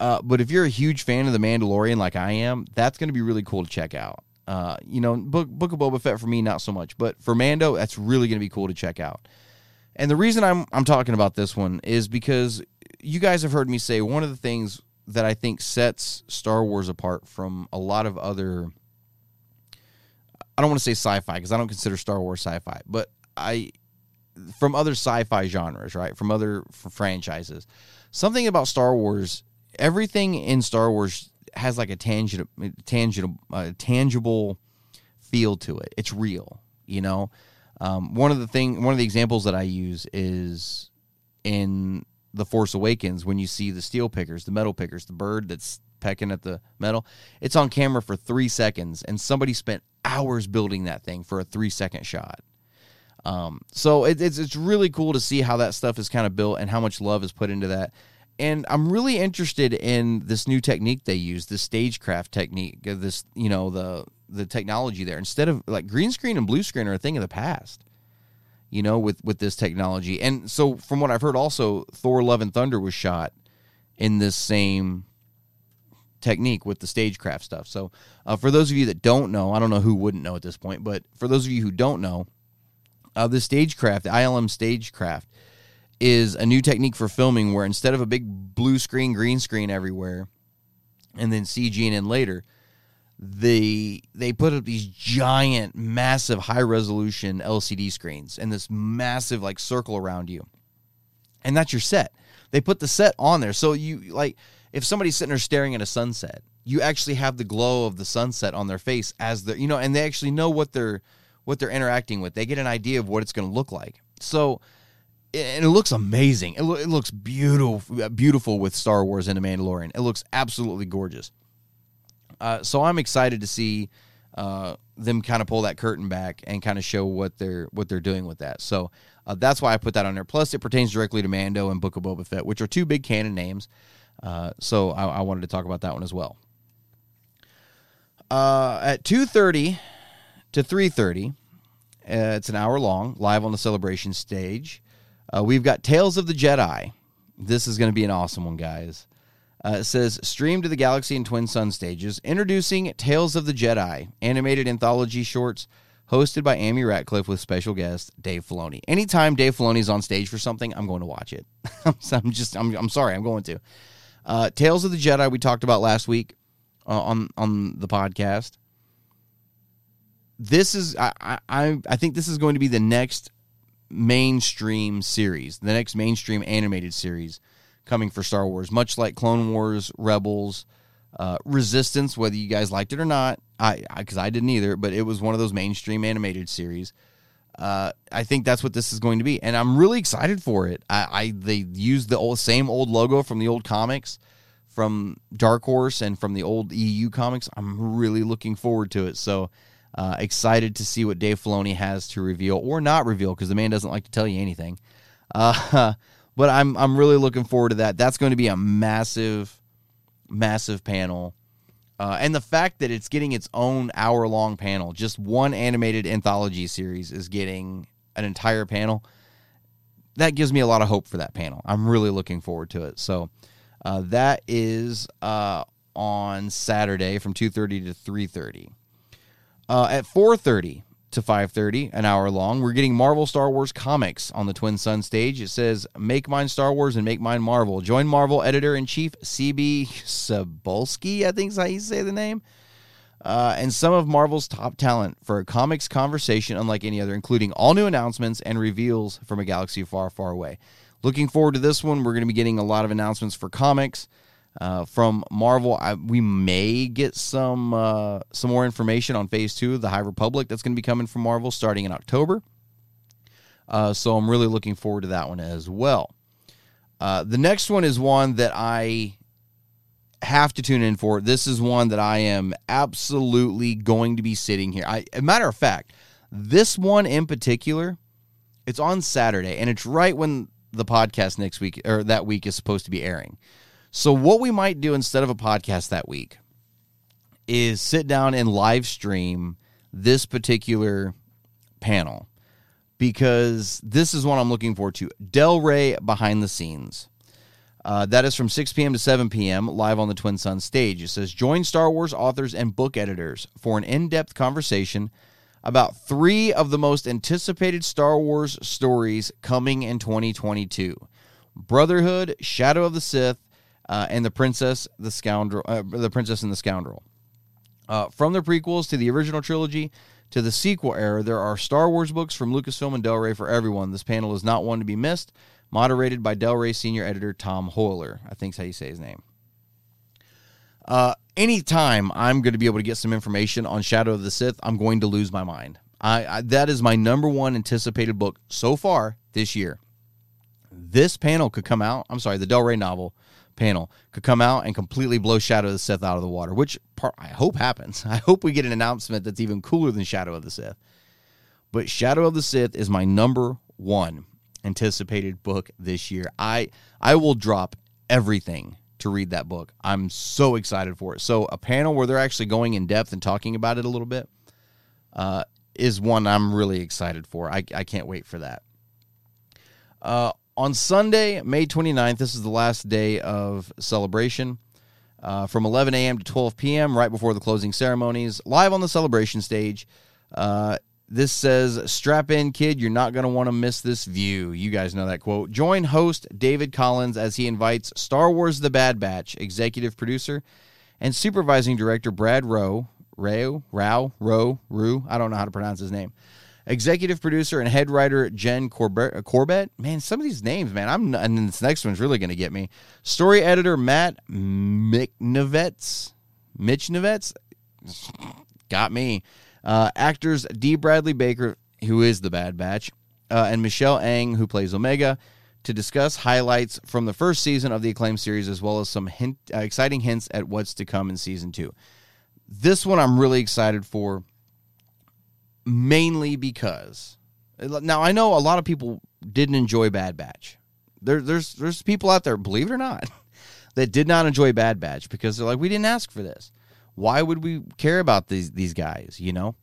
uh, but if you're a huge fan of The Mandalorian like I am, that's going to be really cool to check out. Uh, you know, Book, Book of Boba Fett for me, not so much, but for Mando, that's really going to be cool to check out. And the reason I'm I'm talking about this one is because you guys have heard me say one of the things that I think sets Star Wars apart from a lot of other I don't want to say sci-fi because I don't consider Star Wars sci-fi, but I from other sci-fi genres, right? From other franchises. Something about Star Wars, everything in Star Wars has like a tangible tangible uh, tangible feel to it. It's real, you know. Um, one of the thing, one of the examples that I use is in the Force Awakens when you see the steel pickers, the metal pickers, the bird that's pecking at the metal. It's on camera for three seconds, and somebody spent hours building that thing for a three second shot. Um, so it, it's it's really cool to see how that stuff is kind of built and how much love is put into that. And I'm really interested in this new technique they use, the stagecraft technique. This you know the the technology there instead of like green screen and blue screen are a thing of the past you know with with this technology. And so from what i've heard also thor love and thunder was shot in this same technique with the stagecraft stuff. So uh, for those of you that don't know i don't know who wouldn't know at this point but for those of you who don't know uh, the stagecraft the ilm stagecraft is a new technique for filming where instead of a big blue screen green screen everywhere and then cging in later they they put up these giant massive high resolution lcd screens and this massive like circle around you. And that's your set. They put the set on there. So you like if somebody's sitting there staring at a sunset you actually have the glow of the sunset on their face as the you know and they actually know what they're what they're interacting with. They get an idea of what it's going to look like. So and it looks amazing. It, lo- it looks beautiful beautiful with star wars and the mandalorian. It looks absolutely gorgeous uh, so I'm excited to see uh, them kind of pull that curtain back and kind of show what they're what they're doing with that. So uh, that's why I put that on there. Plus, it pertains directly to Mando and Book of Boba Fett, which are two big canon names. Uh, so I, I, wanted to talk about that one as well. Uh, at two thirty to three thirty, it's an hour long, live on the celebration stage. we've got Tales of the Jedi. This is going to be an awesome one, guys. Uh, says, stream to the Galaxy and Twin Sun stages, introducing Tales of the Jedi, animated anthology shorts hosted by Amy Ratcliffe with special guest Dave Filoni. Anytime Dave Filoni's on stage for something, I'm going to watch it. [LAUGHS] I'm just, I'm, I'm sorry, I'm going to. Uh, Tales of the Jedi we talked about last week uh, on on the podcast. This is, I, I, I think this is going to be the next mainstream series, the next mainstream animated series coming for Star Wars, much like Clone Wars, Rebels, uh, Resistance, whether you guys liked it or not. I because I, I, didn't either, but it was one of those mainstream animated series. Uh, I think that's what this is going to be, and I'm really excited for it. I, I they used the old same old logo from the old comics, from Dark Horse and from the old EU comics. I'm really looking forward to it. So. Uh, excited to see what Dave Filoni has to reveal or not reveal because the man doesn't like to tell you anything. Uh, [LAUGHS] but I'm I'm really looking forward to that. That's going to be a massive, massive panel. Uh, and the fact that it's getting its own hour long panel, just one animated anthology series is getting an entire panel. That gives me a lot of hope for that panel. I'm really looking forward to it. So uh, that is uh, on Saturday from 2:30 to 3:30. Uh, at 4:30, to 5:30, an hour long. We're getting Marvel Star Wars comics on the Twin Sun stage. It says, "Make mine Star Wars and make mine Marvel." Join Marvel editor in chief CB Cebulski, I think is how you say the name, uh, and some of Marvel's top talent for a comics conversation unlike any other, including all new announcements and reveals from a galaxy far, far away. Looking forward to this one. We're going to be getting a lot of announcements for comics. Uh, from Marvel, I, we may get some uh, some more information on Phase Two of the High Republic that's going to be coming from Marvel starting in October. Uh, so I'm really looking forward to that one as well. Uh, the next one is one that I have to tune in for. This is one that I am absolutely going to be sitting here. I, a matter of fact, this one in particular, it's on Saturday, and it's right when the podcast next week or that week is supposed to be airing. So what we might do instead of a podcast that week is sit down and live stream this particular panel because this is what I'm looking forward to. Del Rey behind the scenes. Uh, that is from 6 p.m. to 7 p.m. live on the Twin Sun stage. It says join Star Wars authors and book editors for an in-depth conversation about three of the most anticipated Star Wars stories coming in 2022: Brotherhood, Shadow of the Sith, uh, and the Princess, the Scoundrel, uh, the Princess and the Scoundrel. Uh, from the prequels to the original trilogy to the sequel era, there are Star Wars books from Lucasfilm and Del Rey for everyone. This panel is not one to be missed. Moderated by Del Rey senior editor Tom Hoeler. I think that's how you say his name. Uh, anytime I'm going to be able to get some information on Shadow of the Sith, I'm going to lose my mind. I, I that is my number one anticipated book so far this year. This panel could come out. I'm sorry, the Del Rey novel panel could come out and completely blow Shadow of the Sith out of the water, which part I hope happens. [LAUGHS] I hope we get an announcement that's even cooler than Shadow of the Sith. But Shadow of the Sith is my number one anticipated book this year. I I will drop everything to read that book. I'm so excited for it. So a panel where they're actually going in depth and talking about it a little bit uh, is one I'm really excited for. I, I can't wait for that. Uh, on Sunday, May 29th, this is the last day of celebration. Uh, from 11 a.m. to 12 p.m., right before the closing ceremonies, live on the celebration stage. Uh, this says, Strap in, kid. You're not going to want to miss this view. You guys know that quote. Join host David Collins as he invites Star Wars The Bad Batch executive producer and supervising director Brad Rowe, Rao, Rao, Rowe, Rue, I don't know how to pronounce his name. Executive producer and head writer Jen Corbett. Corbett? Man, some of these names, man. I'm and this next one's really going to get me. Story editor Matt Michnovetz. Michnovetz? [LAUGHS] Got me. Uh, actors D. Bradley Baker, who is the Bad Batch, uh, and Michelle Ang, who plays Omega, to discuss highlights from the first season of the acclaimed series, as well as some hint, uh, exciting hints at what's to come in season two. This one I'm really excited for, mainly because now I know a lot of people didn't enjoy Bad Batch. There, there's there's people out there, believe it or not, [LAUGHS] that did not enjoy Bad Batch because they're like, we didn't ask for this. Why would we care about these these guys? You know,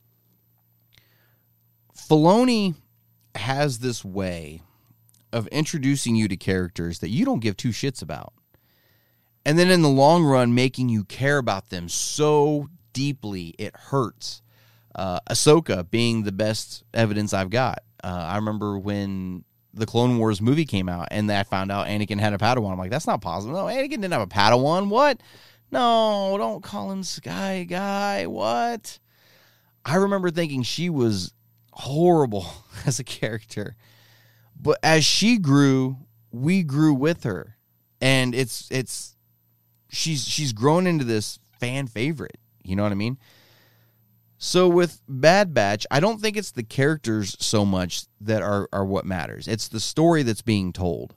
Filoni has this way of introducing you to characters that you don't give two shits about, and then in the long run, making you care about them so deeply it hurts. Uh, Ahsoka being the best evidence I've got. Uh, I remember when the Clone Wars movie came out and I found out Anakin had a Padawan. I'm like, that's not possible. No, Anakin didn't have a Padawan. What? No, don't call him Sky Guy. What? I remember thinking she was horrible [LAUGHS] as a character. But as she grew, we grew with her. And it's it's she's she's grown into this fan favorite. You know what I mean? So with Bad Batch, I don't think it's the characters so much that are are what matters. It's the story that's being told.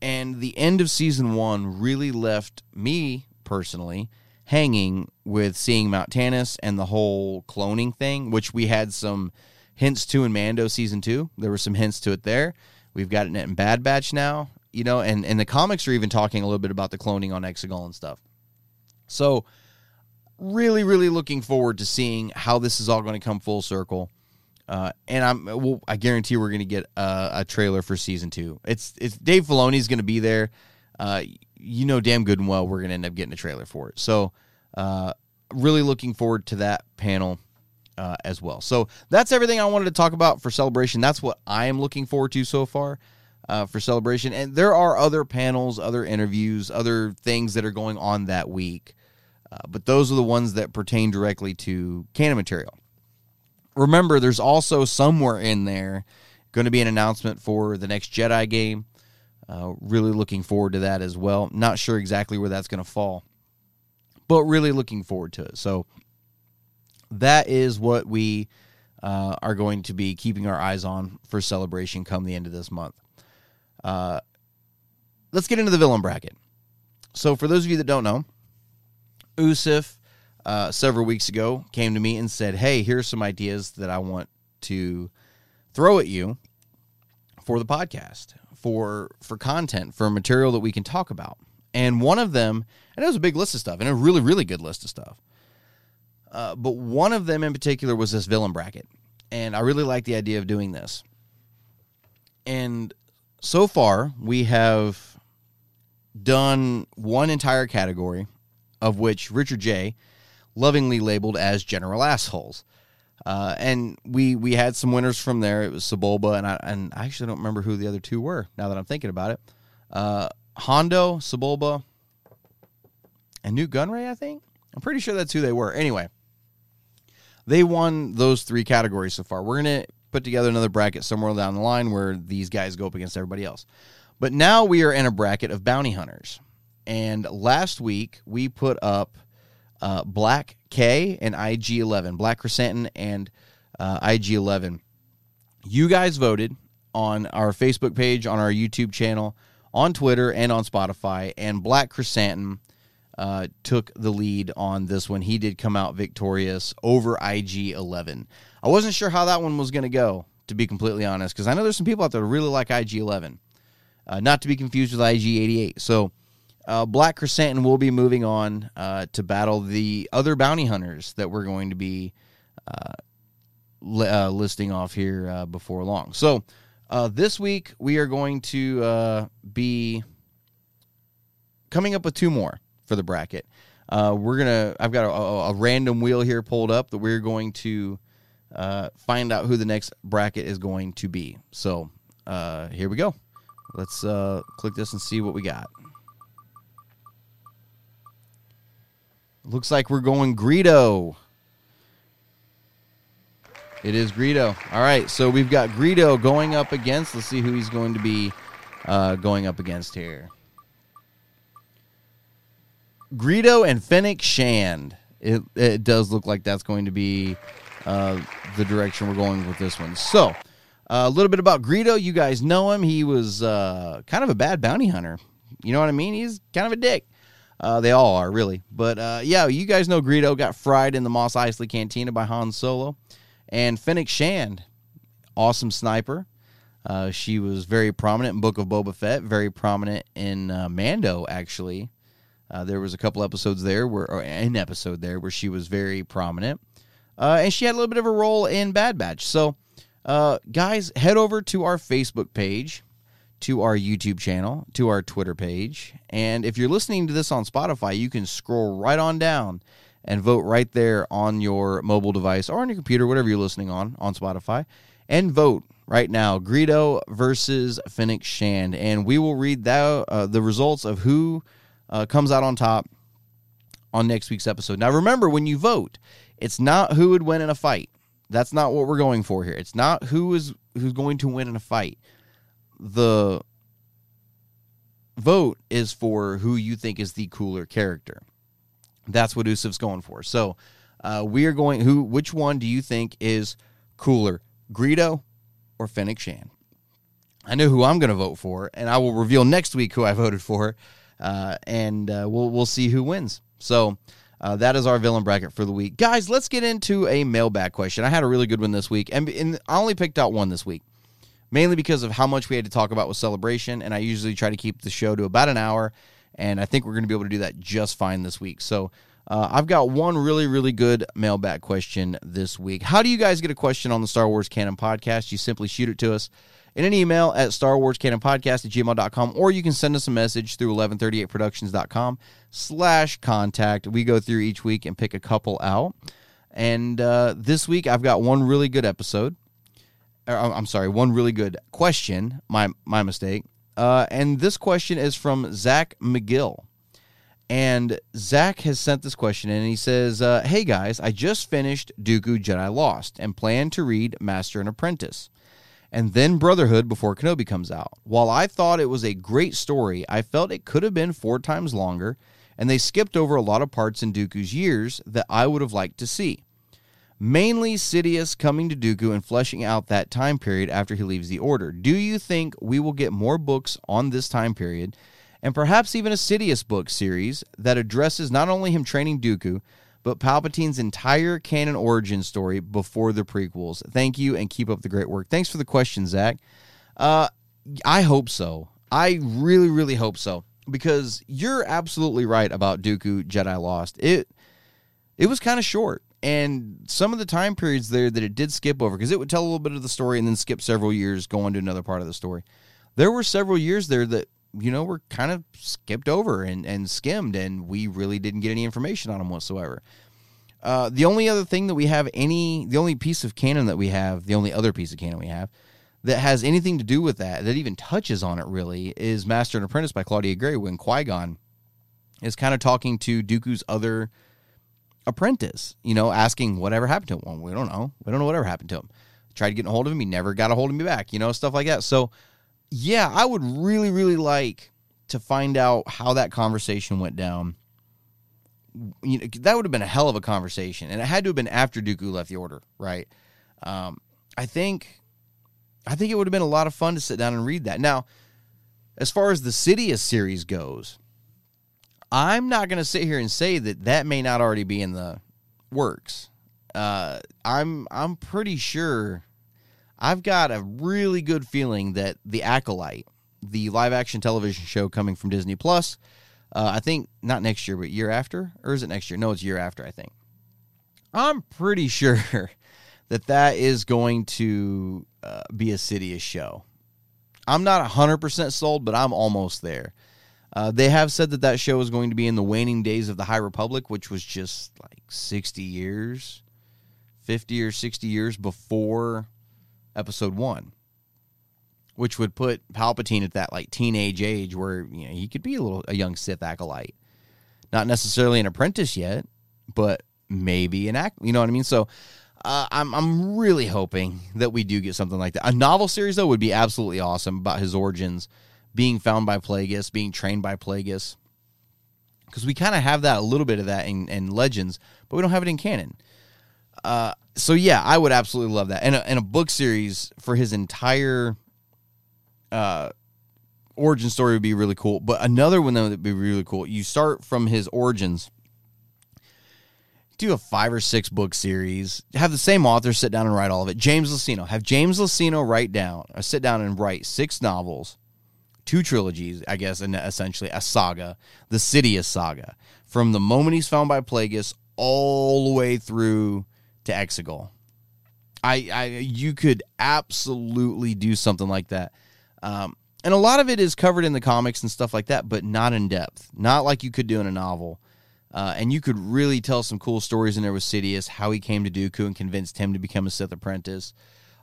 And the end of season 1 really left me personally hanging with seeing Mount Tantiss and the whole cloning thing, which we had some hints to in Mando season two. There were some hints to it there. We've gotten it in Bad Batch now, you know, and, and the comics are even talking a little bit about the cloning on Exegol and stuff. So, really, really looking forward to seeing how this is all going to come full circle. Uh, and I'm, well, I guarantee we're going to get a, a, trailer for season two. It's, it's Dave Filoni's going to be there. Uh, you know damn good and well we're going to end up getting a trailer for it. So, uh, really looking forward to that panel uh, as well. So that's everything I wanted to talk about for celebration. That's what I am looking forward to so far uh, for celebration. And there are other panels, other interviews, other things that are going on that week. Uh, but those are the ones that pertain directly to canon material. Remember, there's also somewhere in there going to be an announcement for the next Jedi game. Uh, really looking forward to that as well. Not sure exactly where that's going to fall, but really looking forward to it. So that is what we uh, are going to be keeping our eyes on for celebration come the end of this month. Uh, let's get into the villain bracket. So, for those of you that don't know, Usif uh, several weeks ago came to me and said, Hey, here's some ideas that I want to throw at you for the podcast, for for content, for material that we can talk about. And one of them, and it was a big list of stuff, and a really, really good list of stuff. Uh, but one of them in particular was this villain bracket. And I really like the idea of doing this. And so far, we have done one entire category, of which Richard J. lovingly labeled as general assholes. Uh, and we we had some winners from there. It was Sebulba, and I and I actually don't remember who the other two were. Now that I'm thinking about it, uh, Hondo, Sebulba, and Nute Gunray. I think I'm pretty sure that's who they were. Anyway, they won those three categories so far. We're gonna put together another bracket somewhere down the line where these guys go up against everybody else. But now we are in a bracket of bounty hunters. And last week we put up uh, Black K and IG11, Black Chrysanthemum and uh, IG11. You guys voted on our Facebook page, on our YouTube channel, on Twitter, and on Spotify. And Black Chrysanthemum uh, took the lead on this one. He did come out victorious over IG11. I wasn't sure how that one was going to go, to be completely honest, because I know there's some people out there who really like IG11. Uh, not to be confused with IG88. So, uh, Black Chrysanthemum will be moving on uh, to battle the other bounty hunters that we're going to be uh, li- uh, listing off here uh, before long. So, this week we are going to be coming up with two more for the bracket. we're gonna. I've got a, a, a, random wheel here pulled up that we're going to find out who the next bracket is going to be. So, here we go. Let's uh, click this and see what we got. Looks like we're going Greedo. It is Greedo. All right, so we've got Greedo going up against. Let's see who he's going to be uh, going up against here. Greedo and Fennec Shand. It, it does look like that's going to be uh, the direction we're going with this one. So, uh, a little bit about Greedo. You guys know him. He was uh, kind of a bad bounty hunter. You know what I mean? He's kind of a dick. Uh, they all are, really. But uh, yeah, you guys know Greedo got fried in the Mos Eisley Cantina by Han Solo. And Fennec Shand, awesome sniper. Uh, she was very prominent in Book of Boba Fett, very prominent in uh, Mando, actually. there was a couple episodes there, where, or an episode there, where she was very prominent. and she had a little bit of a role in Bad Batch. So, uh, guys, head over to our Facebook page, to our YouTube channel, to our Twitter page. And if you're listening to this on Spotify, you can scroll right on down and vote right there on your mobile device or on your computer, whatever you're listening on, on Spotify, and vote right now Greedo versus Fennec Shand. And we will read that, uh, the results of who uh, comes out on top on next week's episode. Now, remember, when you vote, it's not who would win in a fight. That's not what we're going for here. It's not who is who's going to win in a fight. The vote is for who you think is the cooler character. That's what Usif's going for. So uh, we are going. Who? Which one do you think is cooler, Greedo or Fennec Shand? I know who I'm going to vote for, and I will reveal next week who I [LAUGHS] voted for, uh, and uh, we'll we'll see who wins. So uh, that is our villain bracket for the week. Guys, let's get into a mailbag question. I had a really good one this week, and, and I only picked out one this week, mainly because of how much we had to talk about with celebration. And I usually try to keep the show to about an hour, and I think we're going to be able to do that just fine this week. So uh, I've got one really, really good mailbag question this week. How do you guys get a question on the Star Wars Canon podcast? You simply shoot it to us in an email at Star Wars Canon Podcast at gmail.com, or you can send us a message through 1138productions.com slash contact. We go through each week and pick a couple out. And uh, this week, I've got one really good episode. Uh, I'm sorry, one really good question. My, my mistake. Uh, and this question is from Zach McGill. And Zach has sent this question in, and he says, uh, Hey guys, I just finished Dooku Jedi Lost and plan to read Master and Apprentice and then Brotherhood before Kenobi comes out. While I thought it was a great story, I felt it could have been four times longer, and they skipped over a lot of parts in Dooku's years that I would have liked to see. Mainly Sidious coming to Dooku and fleshing out that time period after he leaves the Order. Do you think we will get more books on this time period, and perhaps even a Sidious book series that addresses not only him training Dooku, but Palpatine's entire canon origin story before the prequels. Thank you and keep up the great work. Thanks for the question, Zach. Uh, I hope so. I really, really hope so because you're absolutely right about Dooku Jedi Lost. It it was kind of short, and some of the time periods there that it did skip over because it would tell a little bit of the story and then skip several years, go on to another part of the story. There were several years there that you know were kind of skipped over and and skimmed, and we really didn't get any information on them whatsoever. Uh, the only other thing that we have any, the only piece of canon that we have, the only other piece of canon we have that has anything to do with that, that even touches on it really, is Master and Apprentice by Claudia Gray when Qui Gon is kind of talking to Dooku's other apprentice, you know, asking whatever happened to him. Well, we don't know. We don't know whatever happened to him. Tried to get a hold of him. He never got a hold of me back, you know, stuff like that. So, yeah, I would really, really like to find out how that conversation went down. You know, that would have been a hell of a conversation, and it had to have been after Dooku left the order, right? Um, I think, I think it would have been a lot of fun to sit down and read that. Now, as far as the Sidious series goes, I'm not going to sit here and say that that may not already be in the works. Uh, I'm I'm pretty sure. I've got a really good feeling that the Acolyte, the live action television show coming from Disney Plus, uh, I think not next year, but year after, or is it next year? No, it's year after. I think. I'm pretty [LAUGHS] sure that that is going to uh, be a Sidious show. I'm not 100% sold, but I'm almost there. Uh, they have said that that show is going to be in the waning days of the High Republic, which was just like 60 years, 50 or 60 years before episode one, which would put Palpatine at that like teenage age where you know he could be a little a young Sith acolyte, not necessarily an apprentice yet, but maybe an act. You know what I mean? So. Uh, I'm I'm really hoping that we do get something like that. A novel series though would be absolutely awesome about his origins being found by Plagueis, being trained by Plagueis. Because we kind of have that, a little bit of that in, in Legends, but we don't have it in canon. Uh, so yeah, I would absolutely love that. And a, and a book series for his entire uh, origin story would be really cool. But another one that would be really cool. You start from his origins, do a five or six book series, have the same author sit down and write all of it. James Luceno, have James Luceno write down or sit down and write six novels two trilogies, I guess, and essentially a saga, the Sidious saga, from the moment he's found by Plagueis all the way through to Exegol. I, I, you could absolutely do something like that. Um, and a lot of it is covered in the comics and stuff like that, but not in depth, not like you could do in a novel. Uh, and you could really tell some cool stories in there with Sidious, how he came to Dooku and convinced him to become a Sith apprentice.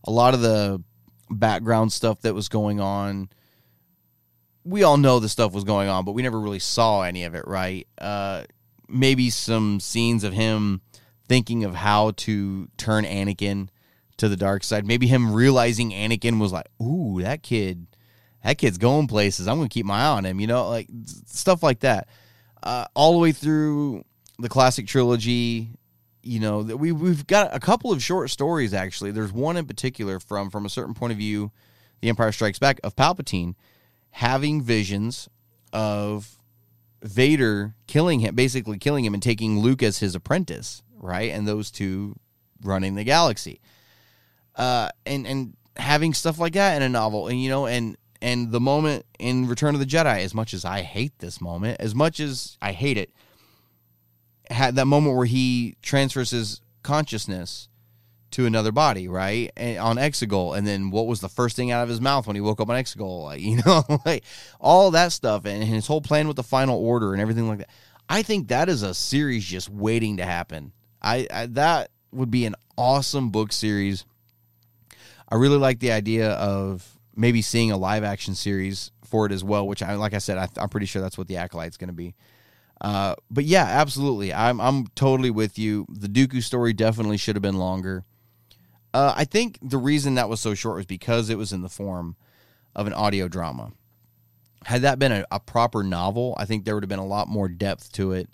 A lot of the background stuff that was going on we all know the stuff was going on, but we never really saw any of it, right? Uh, maybe some scenes of him thinking of how to turn Anakin to the dark side. Maybe him realizing Anakin was like, "Ooh, that kid, that kid's going places. I'm to keep my eye on him." You know, like stuff like that. Uh, all the way through the classic trilogy, you know, we we've got a couple of short stories actually. There's one in particular from from a certain point of view, The Empire Strikes Back of Palpatine having visions of Vader killing him, basically killing him and taking Luke as his apprentice, right? And those two running the galaxy. Uh, and and having stuff like that in a novel, and you know, and and the moment in Return of the Jedi, as much as I hate this moment, as much as I hate it, had that moment where he transfers his consciousness to another body, right? And on Exegol, and then what was the first thing out of his mouth when he woke up on Exegol? Like, [LAUGHS] you know, like all that stuff, and his whole plan with the Final Order and everything like that. I think that is a series just waiting to happen. I, I that would be an awesome book series. I really like the idea of maybe seeing a live action series for it as well, which I like I said, I, am pretty sure that's what the Acolyte's going to be. Uh, but yeah, absolutely, I'm I'm totally with you. The Dooku story definitely should have been longer. Uh, I think the reason that was so short was because it was in the form of an audio drama. Had that been a, a proper novel, I think there would have been a lot more depth to it.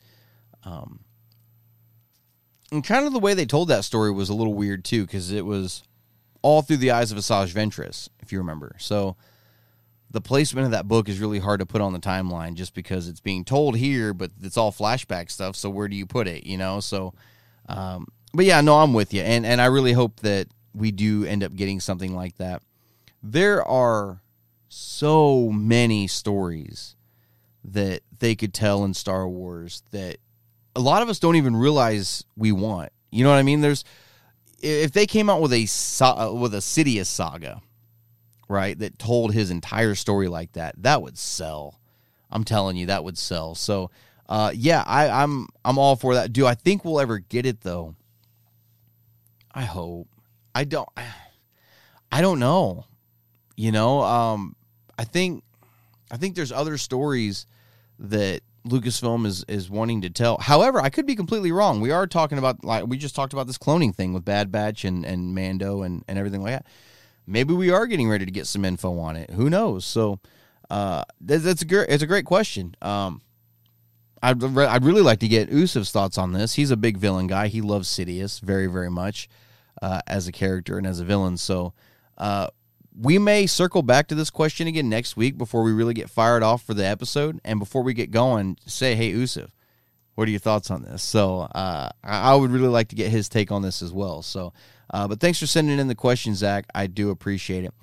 Um, and kind of the way they told that story was a little weird too, because it was all through the eyes of Asajj Ventress, if you remember. So the placement of that book is really hard to put on the timeline just because it's being told here, but it's all flashback stuff. So where do you put it? You know, so. Um, but yeah, no, I'm with you, and and I really hope that we do end up getting something like that. There are so many stories that they could tell in Star Wars that a lot of us don't even realize we want. You know what I mean? There's if they came out with a with a Sidious saga, right, that told his entire story like that, that would sell. I'm telling you, that would sell. So, uh, yeah, I, I'm I'm all for that. Do I think we'll ever get it though? I hope. I don't. I don't know. You know, um, I think I think there's other stories that Lucasfilm is is wanting to tell. However, I could be completely wrong. We are talking about like we just talked about this cloning thing with Bad Batch and and Mando and and everything like that. Maybe we are getting ready to get some info on it. Who knows? So uh, that's, a great it's a great question. Um, I'd I'd really like to get Usuf's thoughts on this. He's a big villain guy. He loves Sidious very very much uh, as a character and as a villain. So uh, we may circle back to this question again next week before we really get fired off for the episode. And before we get going, say, hey, Usuf, what are your thoughts on this? So uh, I would really like to get his take on this as well. So, uh, but thanks for sending in the question, Zach. I do appreciate it.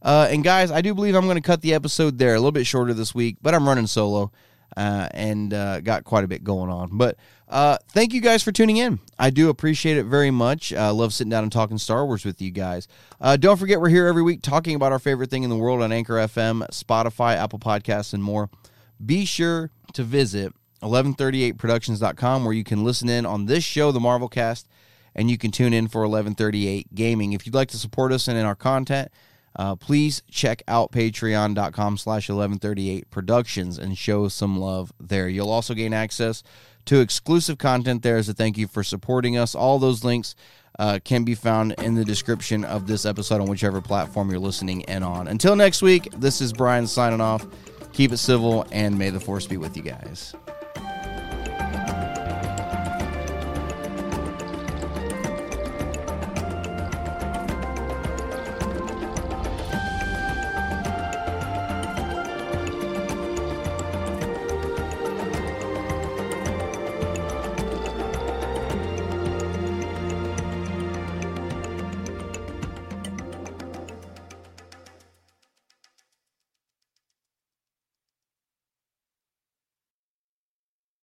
Uh, and guys, I do believe I'm going to cut the episode there a little bit shorter this week, but I'm running solo uh, and uh, got quite a bit going on. But uh, thank you guys for tuning in. I do appreciate it very much. I love sitting down and talking Star Wars with you guys. Uh, don't forget, we're here every week talking about our favorite thing in the world on Anchor FM, Spotify, Apple Podcasts, and more. Be sure to visit 1138productions.com where you can listen in on this show, the Marvel Cast, and you can tune in for 1138 Gaming. If you'd like to support us and in our content, uh, please check out patreon.com slash 1138 productions and show some love there. You'll also gain access to exclusive content there as a thank you for supporting us. All those links uh, can be found in the description of this episode on whichever platform you're listening in on. Until next week, this is Brian signing off. Keep it civil, and may the force be with you guys.